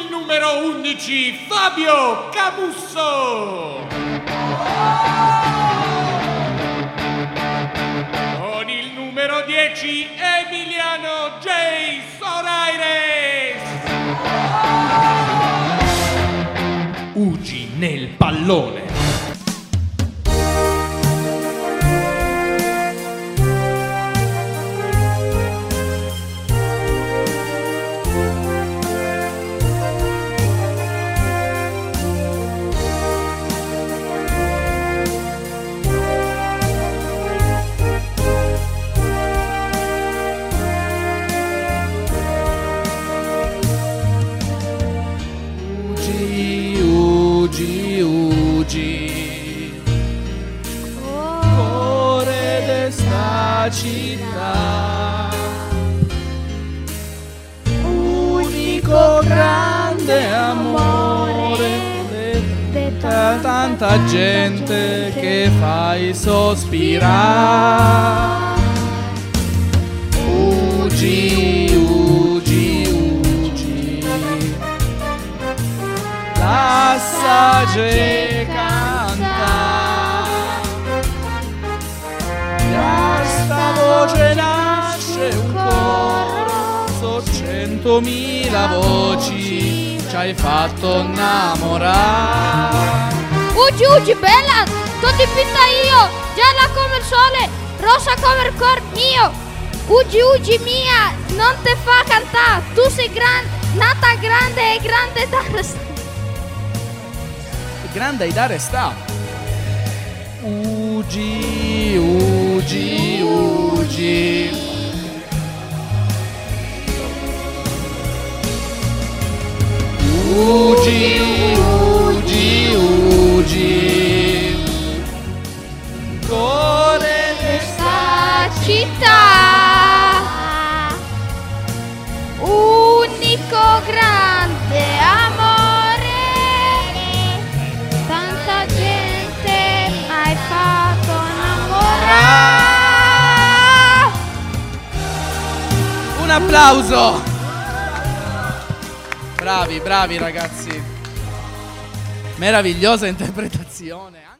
il numero 11 Fabio Camusso. Con il numero 10 Emiliano J. Soraires. Ugi nel pallone. Ugi, ugi, cuore d'esta città, unico grande amore, tanta, tanta gente che fai sospirare. La sage canta. Da sta voce nasce un coro, so centomila voci, ci hai fatto innamorare. Ugi Ugi bella, t'ho dipinta io, gialla come il sole, rossa come il cor mio. Ugi Ugi mia, non te fa cantare, tu sei gran, nata grande e grande da restare. Grande ai dare sta. Ugi, ugi, ugi. Ugi, ugi, ugi. Cuore Questa Un applauso! Bravi, bravi ragazzi. Meravigliosa interpretazione.